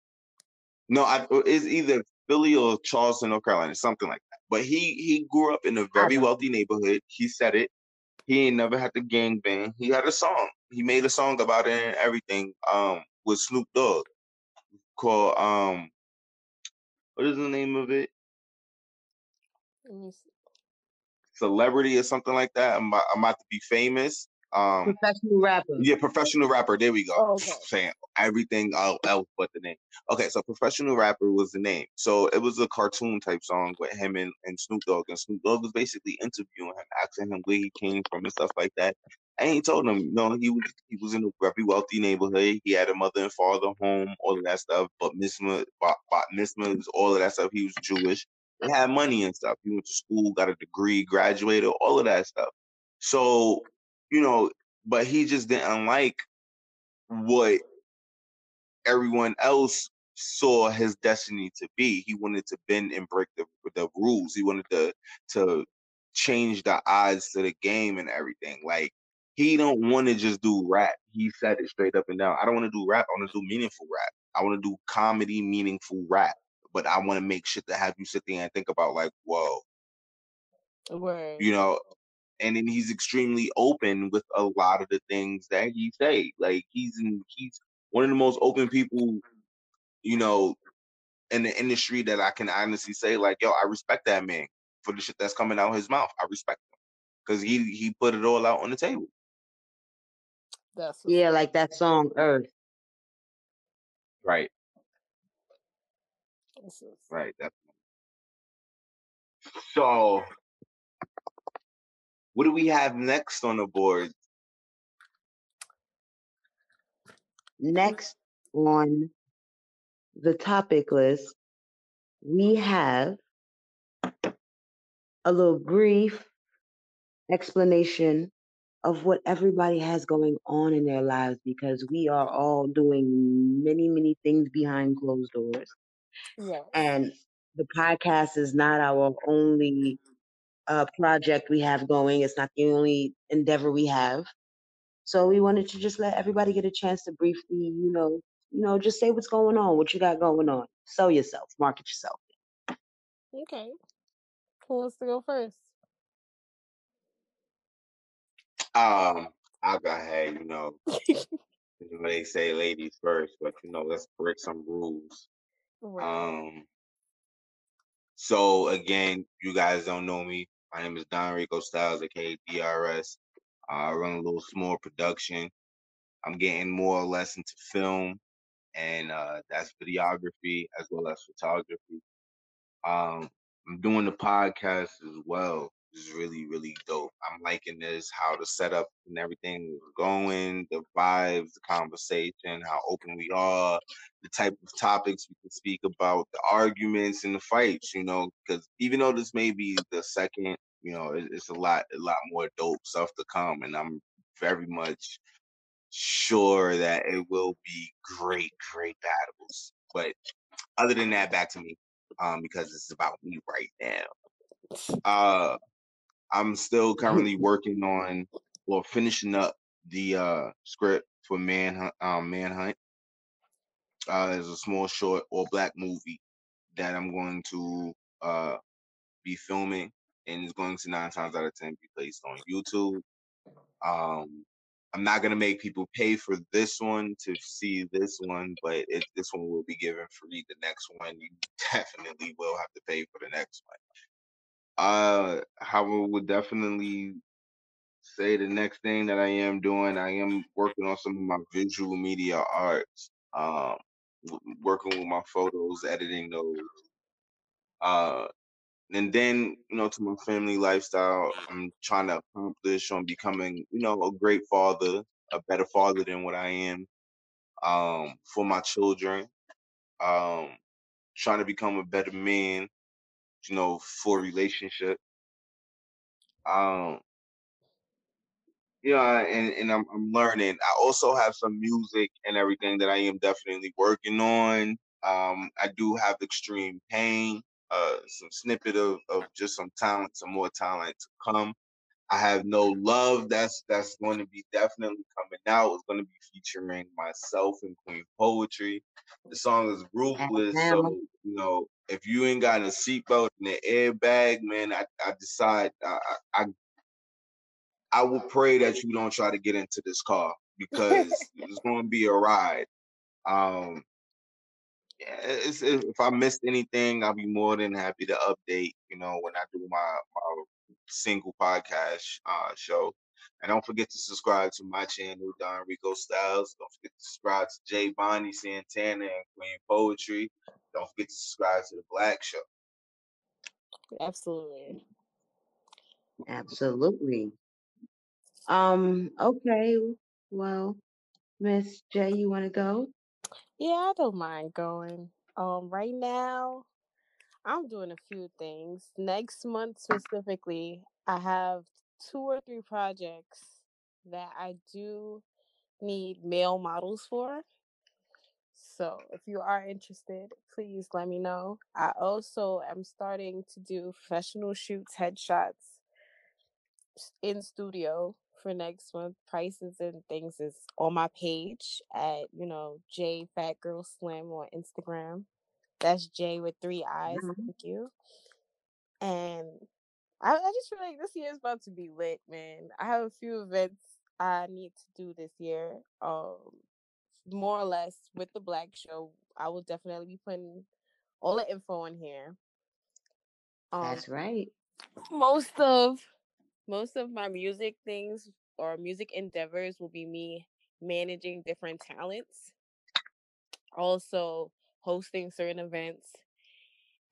No, I, it's either Philly or Charleston, North Carolina, something like that. But he he grew up in a very wealthy neighborhood. He said it. He ain't never had to gang bang. He had a song. He made a song about it and everything. Um, with Snoop Dogg, called um, what is the name of it? Let me see. Celebrity or something like that. I'm about, I'm about to be famous. Um, Professional rapper. Yeah, professional rapper. There we go. Oh, okay. Saying everything el- else but the name. Okay, so professional rapper was the name. So it was a cartoon type song with him and, and Snoop Dogg, and Snoop Dogg was basically interviewing him, asking him where he came from and stuff like that. And he told him, you know, he was he was in a very wealthy neighborhood. He had a mother and father home, all of that stuff. But Misma, bat mitzvahs, all of that stuff. He was Jewish. He had money and stuff. He went to school, got a degree, graduated, all of that stuff. So you know, but he just didn't like what everyone else saw his destiny to be. He wanted to bend and break the the rules. He wanted to to change the odds to the game and everything. Like he don't want to just do rap. He said it straight up and down. I don't want to do rap. I want to do meaningful rap. I want to do comedy, meaningful rap. But I want to make shit to have you sit there and think about like, whoa, Word. you know and then he's extremely open with a lot of the things that he say like he's in, he's one of the most open people you know in the industry that i can honestly say like yo i respect that man for the shit that's coming out of his mouth. I respect him. Because he he put it all out on the table. That's what's Yeah, like that song Earth. right. Right definitely. So what do we have next on the board Next on the topic list, we have a little brief explanation of what everybody has going on in their lives because we are all doing many, many things behind closed doors. Yes. And the podcast is not our only uh, project we have going. It's not the only endeavor we have. So we wanted to just let everybody get a chance to briefly, you know, you know, just say what's going on, what you got going on. Sell yourself, market yourself. Okay. Who wants to go first? um i'll go ahead you know they say ladies first but you know let's break some rules Right. Um. So again, you guys don't know me. My name is Don Rico Styles, aka DRS. Uh, I run a little small production. I'm getting more or less into film, and uh, that's videography as well as photography. Um, I'm doing the podcast as well. It's really, really dope. I'm liking this, how the setup and everything is going, the vibes, the conversation, how open we are, the type of topics we can speak about, the arguments and the fights, you know, because even though this may be the second, you know, it, it's a lot, a lot more dope stuff to come, and I'm very much sure that it will be great, great battles. But other than that, back to me, um, because it's about me right now. Uh, I'm still currently working on, well, finishing up the uh script for Manhunt. Um, Manhunt. Uh, there's a small short all black movie that I'm going to uh be filming, and it's going to nine times out of ten be placed on YouTube. Um, I'm not gonna make people pay for this one to see this one, but it, this one will be given free. The next one, you definitely will have to pay for the next one. Uh, I would definitely say the next thing that I am doing, I am working on some of my visual media arts. Um, working with my photos, editing those. Uh, and then you know to my family lifestyle i'm trying to accomplish on becoming you know a great father a better father than what i am um for my children um trying to become a better man you know for relationship. Um yeah and, and I'm, I'm learning. I also have some music and everything that i am definitely working on. Um, I do have extreme pain, uh, some snippet of, of just some talent, some more talent to come. I have no love. That's that's going to be definitely coming out. It's going to be featuring myself and Queen Poetry. The song is ruthless. So you know, if you ain't got a seatbelt and an airbag, man, I, I decide I, I I will pray that you don't try to get into this car because it's going to be a ride. Um, yeah, it's, if I missed anything, I'll be more than happy to update. You know, when I do my my single podcast uh, show. And don't forget to subscribe to my channel, Don Rico Styles. Don't forget to subscribe to Jay Bonnie Santana and Queen Poetry. Don't forget to subscribe to the Black Show. Absolutely. Absolutely. Um, okay. Well, Miss J, you wanna go? Yeah, I don't mind going. Um, right now, I'm doing a few things. Next month specifically, I have two or three projects that I do need male models for. So if you are interested, please let me know. I also am starting to do professional shoots, headshots in studio for next month. Prices and things is on my page at, you know, J Fat Girl Slim on Instagram. That's J with three eyes. Mhm. Thank you. And I, I just feel like this year is about to be lit, man. I have a few events I need to do this year. Um, more or less with the Black Show. I will definitely be putting all the info in here. Um, That's right. most of most of my music things or music endeavors will be me managing different talents also hosting certain events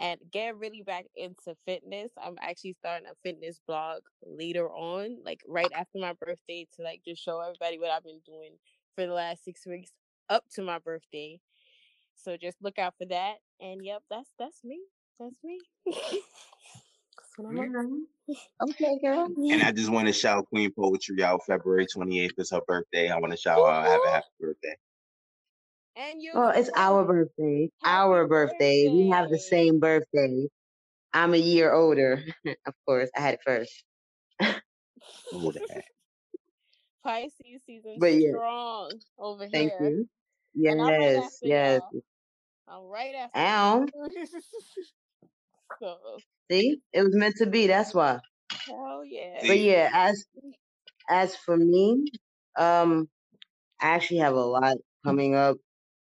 and get really back into fitness i'm actually starting a fitness blog later on like right after my birthday to like just show everybody what i've been doing for the last six weeks up to my birthday so just look out for that and yep that's that's me that's me That's what I'm up Yeah. Okay, girl. And I just want to shout Queen Poetry out. February 28th is her birthday. I want to shout out, have a happy birthday. And you Well, it's our birthday. Our Happy birthday. We have the same birthday. I'm a year older. of course, I had it first. Who that? Pisces season But yeah, strong over thank here. Thank you. And I'm Yes, after yes. y'all. I'm right after Ow. so See, it was meant to be. That's why. hell yeah. But yeah, as as for me, um, I actually have a lot coming up.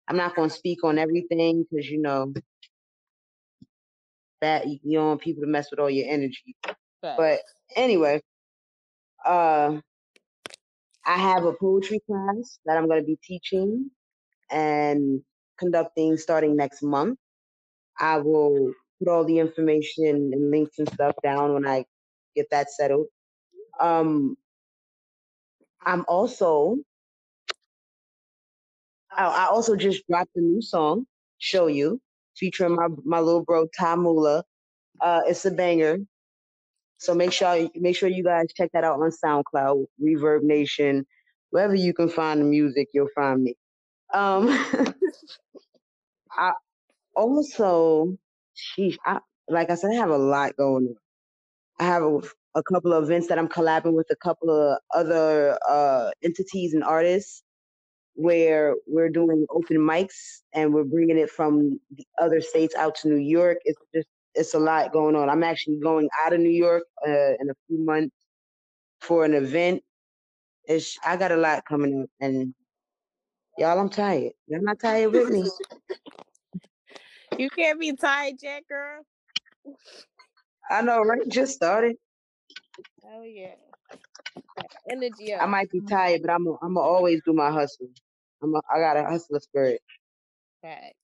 I'm not gonna speak on everything because you know that you don't want people to mess with all your energy. But anyway, uh, I have a poetry class that I'm gonna be teaching and conducting starting next month. I will put all the information and links and stuff down when I get that settled. Um, I'm also I, I also just dropped a new song, "Show You," featuring my my little bro Ty Mula. Uh, it's a banger. So make sure make sure you guys check that out on SoundCloud, ReverbNation, wherever you can find the music, you'll find me. Um, I also, sheesh, I, like I said, I have a lot going on. I have a, a couple of events that I'm collabing with a couple of other uh, entities and artists where we're doing open mics and we're bringing it from the other states out to New York. It's just it's a lot going on. I'm actually going out of New York uh, in a few months for an event. It's I got a lot coming up, and y'all, I'm tired. Y'all not tired with me. You can't be tired, Jack girl. I know, right? Just started. Hell yeah. Energy I might be tired, but I'm i I'm gonna always do my hustle. I'm a, I got a hustler spirit. Facts.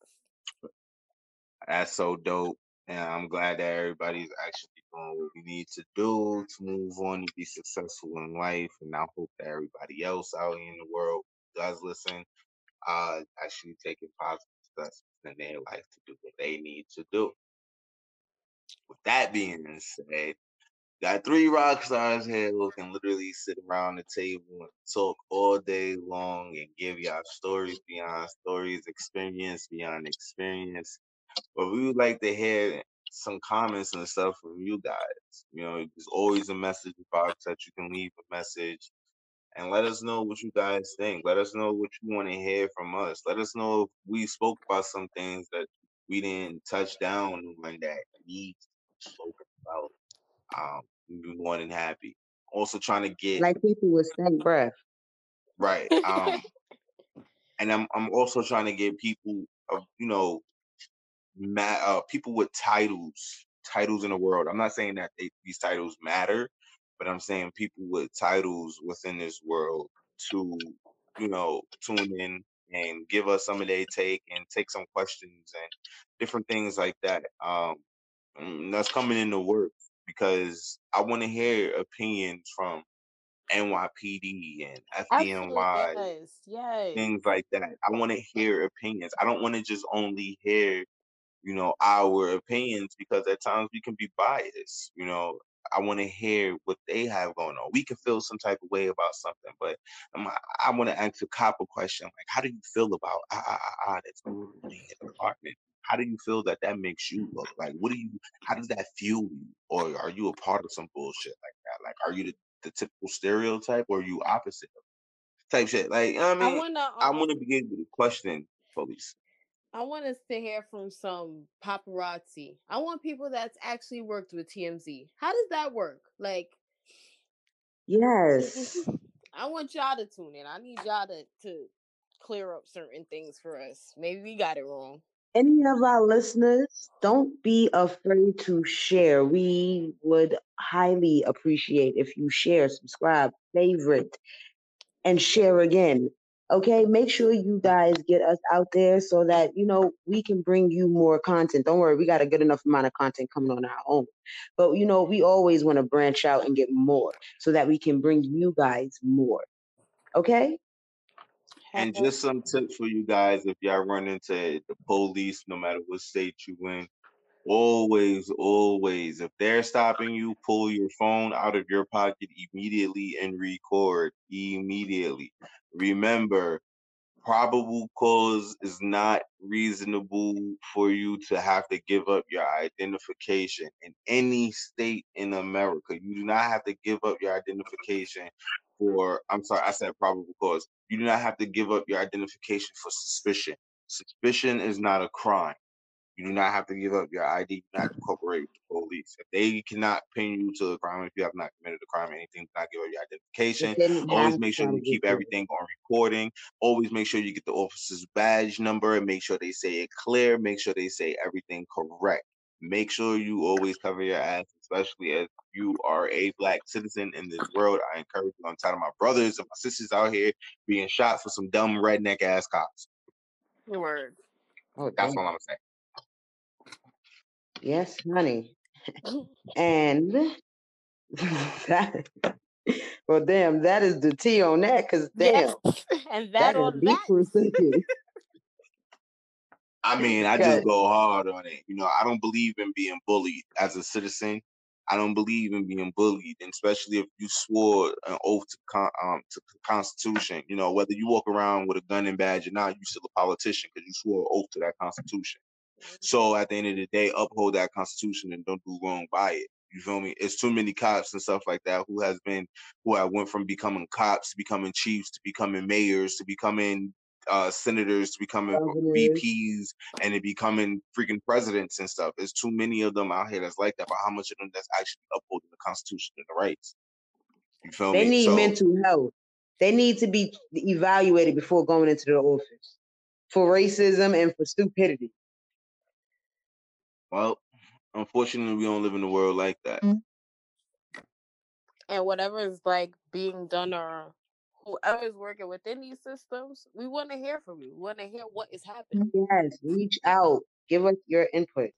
that's so dope. And I'm glad that everybody's actually doing what we need to do to move on and be successful in life. And I hope that everybody else out in the world who does listen, uh, actually taking positive steps in their life to do what they need to do. With that being said, Got three rock stars here who can literally sit around the table and talk all day long and give y'all stories beyond stories, experience beyond experience. But we would like to hear some comments and stuff from you guys. You know, there's always a message box that you can leave a message and let us know what you guys think. Let us know what you want to hear from us. Let us know if we spoke about some things that we didn't touch down on that we spoke about. Um, be more than happy. Also trying to get Like people with stank breath. right. Um, and I'm I'm also trying to get people, uh, you know, ma- uh, people with titles, titles in the world. I'm not saying that they, these titles matter, but I'm saying people with titles within this world to, you know, tune in and give us some of their take and take some questions and different things like that. Um, that's coming into work because I want to hear opinions from NYPD and FDNY yes, yes. things like that. I want to hear opinions. I don't want to just only hear, you know, our opinions because at times we can be biased. You know, I want to hear what they have going on. We can feel some type of way about something, but um, I, want to ask a cop a question like, how do you feel about ah ah ah, ah that's in your apartment? How do you feel that that makes you look? Like, what do you? How does that fuel you? Or are you a part of some bullshit like that? Like, are you the, the typical stereotype, or are you opposite type shit? Like, you know what I I mean, wanna I um, want to be able to question police. I want us to hear from some paparazzi. I want people that's actually worked with TMZ. How does that work? Like, Yes. I want y'all to tune in. I need y'all to to clear up certain things for us. Maybe we got it wrong. Any of our listeners, don't be afraid to share. We would highly appreciate if you share, subscribe, favorite, and share again. Okay, make sure you guys get us out there so that you know we can bring you more content. Don't worry, we got a good enough amount of content coming on our own. But you know, we always want to branch out and get more so that we can bring you guys more. Okay? And just some tips for you guys if y'all run into the police, no matter what state you in. Always, always, if they're stopping you, pull your phone out of your pocket immediately and record immediately. Remember, probable cause is not reasonable for you to have to give up your identification in any state in America. You do not have to give up your identification for, I'm sorry, I said probable cause. You do not have to give up your identification for suspicion. Suspicion is not a crime. You do not have to give up your ID. You do not have to cooperate with the police. If they cannot pin you to a crime, if you have not committed a crime or anything, do not give up your identification. Always make sure you keep everything on recording. Always make sure you get the officer's badge number and make sure they say it clear. Make sure they say everything correct. Make sure you always cover your ass, especially as you are a black citizen in this world. I encourage you. I'm tired of my brothers and my sisters out here being shot for some dumb redneck ass cops. Word. Oh, That's all I'm saying. Yes, honey. Oh. And that, well, damn, that is the T on that, because damn, Yes. and that that is on deep that. I mean, I just go hard on it. You know, I don't believe in being bullied as a citizen. I don't believe in being bullied, and especially if you swore an oath to con- um to the Constitution. You know, whether you walk around with a gun and badge or not, you still a politician because you swore an oath to that Constitution. So at the end of the day, uphold that Constitution and don't do wrong by it. You feel me? It's too many cops and stuff like that who has been who have went from becoming cops to becoming chiefs to becoming mayors to becoming uh senators to becoming governors, VPs and to becoming freaking presidents and stuff. There's too many of them out here that's like that, but how much of them that's actually upholding the Constitution and the rights? You feel they me? need So mental health. They need to be evaluated before going into the office for racism and for stupidity. well, unfortunately we don't live in a world like that. and whatever is like being done or whoever's working within these systems, we want to hear from you. We want to hear what is happening. Yes, reach out, give us your input.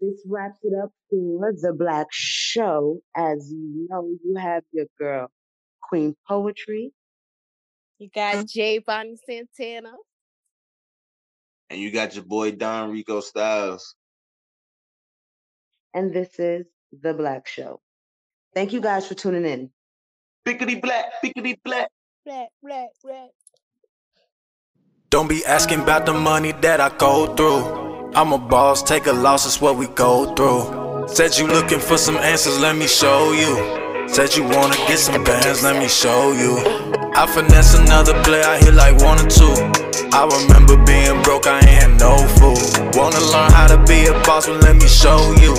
This wraps it up for the Black Show. As you know, you have your girl, Queen Poetry, You got J. Bonnie Santana. And you got your boy Don Rico Styles. and this is the Black Show. Thank you guys for tuning in. Bickety black, bickety black. Don't be asking about the money that I go through. I'm a boss, take a loss, it's what we go through. Said you looking for some answers, let me show you. Said you wanna get some bands, let me show you. I finesse another play, I hit like one or two. I remember being broke, I ain't no fool. Wanna learn how to be a boss, well let me show you.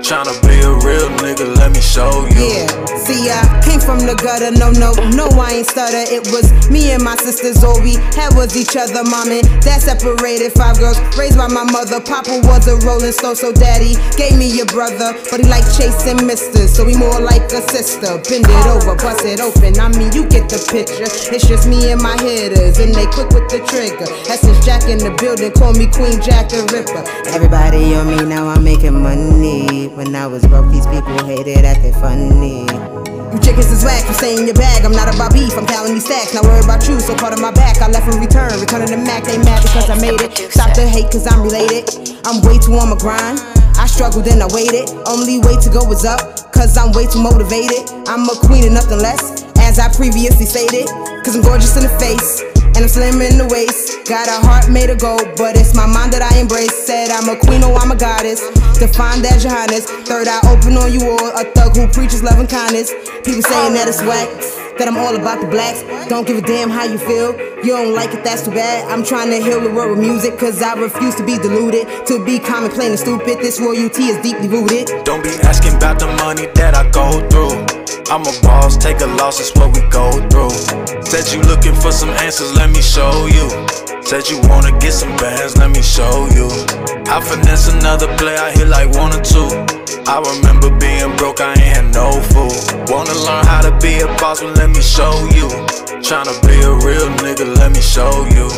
Tryna be a real nigga, let me show you. Yeah, see, I came from the gutter, no, no, no, I ain't stutter. It was me and my sisters, all we had was each other. Mom and dad separated, five girls raised by my mother. Papa was a rolling stone, so daddy gave me a brother. But he like chasing misters, so he more like a sister. Bend it over, bust it open, I mean, you get the picture. It's just me and my hitters, and they quick with the trigger. Essence Jack in the building, call me Queen Jack the Ripper. Everybody on me, now I'm making money. When I was broke, these people hated, acting funny. You chickens is whack, you stay in your bag. I'm not about beef, I'm counting these stacks. Not worried about you, so part of my back. I left in return, returning the Mac. They mad because I made it. Stop the hate, cause I'm related. I'm way too on my grind. I struggled and I waited. Only way to go is up, cause I'm way too motivated. I'm a queen and nothing less, as I previously stated. Cause I'm gorgeous in the face. And I'm slim in the waist. Got a heart made of gold, but it's my mind that I embrace. Said I'm a queen, oh, I'm a goddess. Defined as your highness. Third eye open on you all. A thug who preaches love and kindness. People saying that it's whack. That I'm all about the blacks. Don't give a damn how you feel. You don't like it, that's too bad. I'm trying to heal the world with music, cause I refuse to be deluded. To be common, plain and stupid. This royalty is deeply rooted. Don't be asking about the money that I go through. I'm a boss, take a loss, it's what we go through. Said you looking for some answers, let me show you. Said you wanna get some bands, let me show you. I finesse another play, I hit like one or two. I remember being broke, I ain't had no food. Wanna learn how to be a boss, well let me show you. Tryna be a real nigga, let me show you.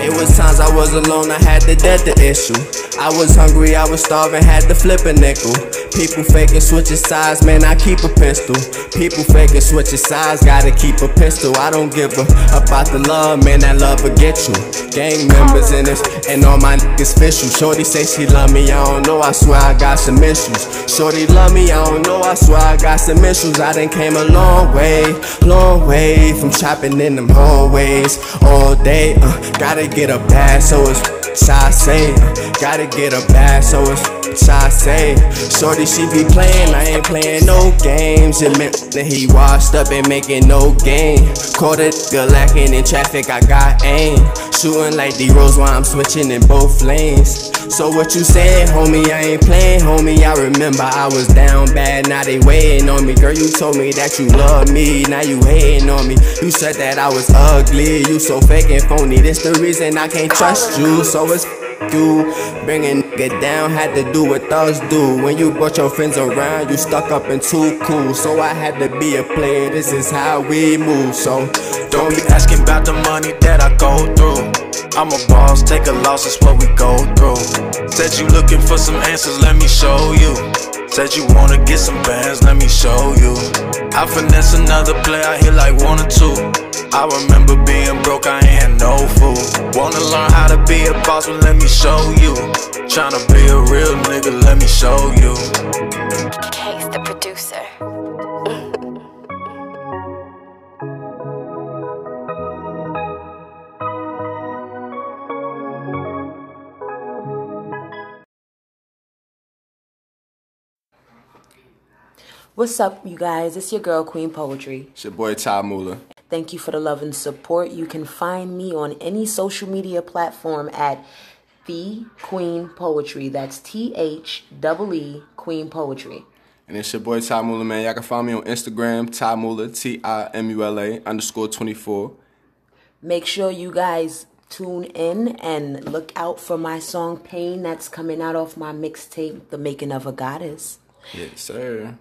It was times I was alone, I had to debt the issue. I was hungry, I was starving, had to flip a nickel. People faking switching sides, man, I keep a pistol. People faking switching sides, gotta keep a pistol. I don't give a about the love, man, that love will get you. Gang members in this, and all my niggas official. Shorty say she love me, I don't know, I swear I got some issues. Shorty love me, I don't know, I swear I got some issues. I done came a long way, long way from shopping in them hallways all day. Uh, gotta get a bag, so it's I say. Uh, gotta get a bag, so it's I say. Shorty, she be playing, I ain't playing no games. It meant he washed up and making no game. Caught a nigga lacking in traffic, I got aim. Shooting like D Rose while I'm switching in both lanes. So what you saying, homie? I ain't playing, homie. I remember I was down bad, now they waiting on me. Girl, you told me that you love me, now you hating on me. You said that I was ugly, you so fake and phony. This the reason I can't trust you. So it's you bringing nigga down had to do what thugs do. When you brought your friends around, you stuck up and too cool. So I had to be a player. This is how we move. So Don't be asking about the money that I go through. I'm a boss, take a loss, it's what we go through. Said you looking for some answers, let me show you. Said you wanna get some bands, let me show you. I finesse another play, I hit like one or two. I remember being broke, I ain't no food. Wanna learn how to be a boss, well let me show you. Tryna be a real nigga, let me show you. What's up, you guys? It's your girl, Queen Poetry. It's your boy Ty Mula. Thank you for the love and support. You can find me on any social media platform at The Queen Poetry. That's T H E E Queen Poetry. And it's your boy Ty Mula, man. Y'all can find me on Instagram, Ty Mula, T I M U L A underscore 24. Make sure you guys tune in and look out for my song Pain that's coming out off my mixtape, The Making of a Goddess. Yes, sir.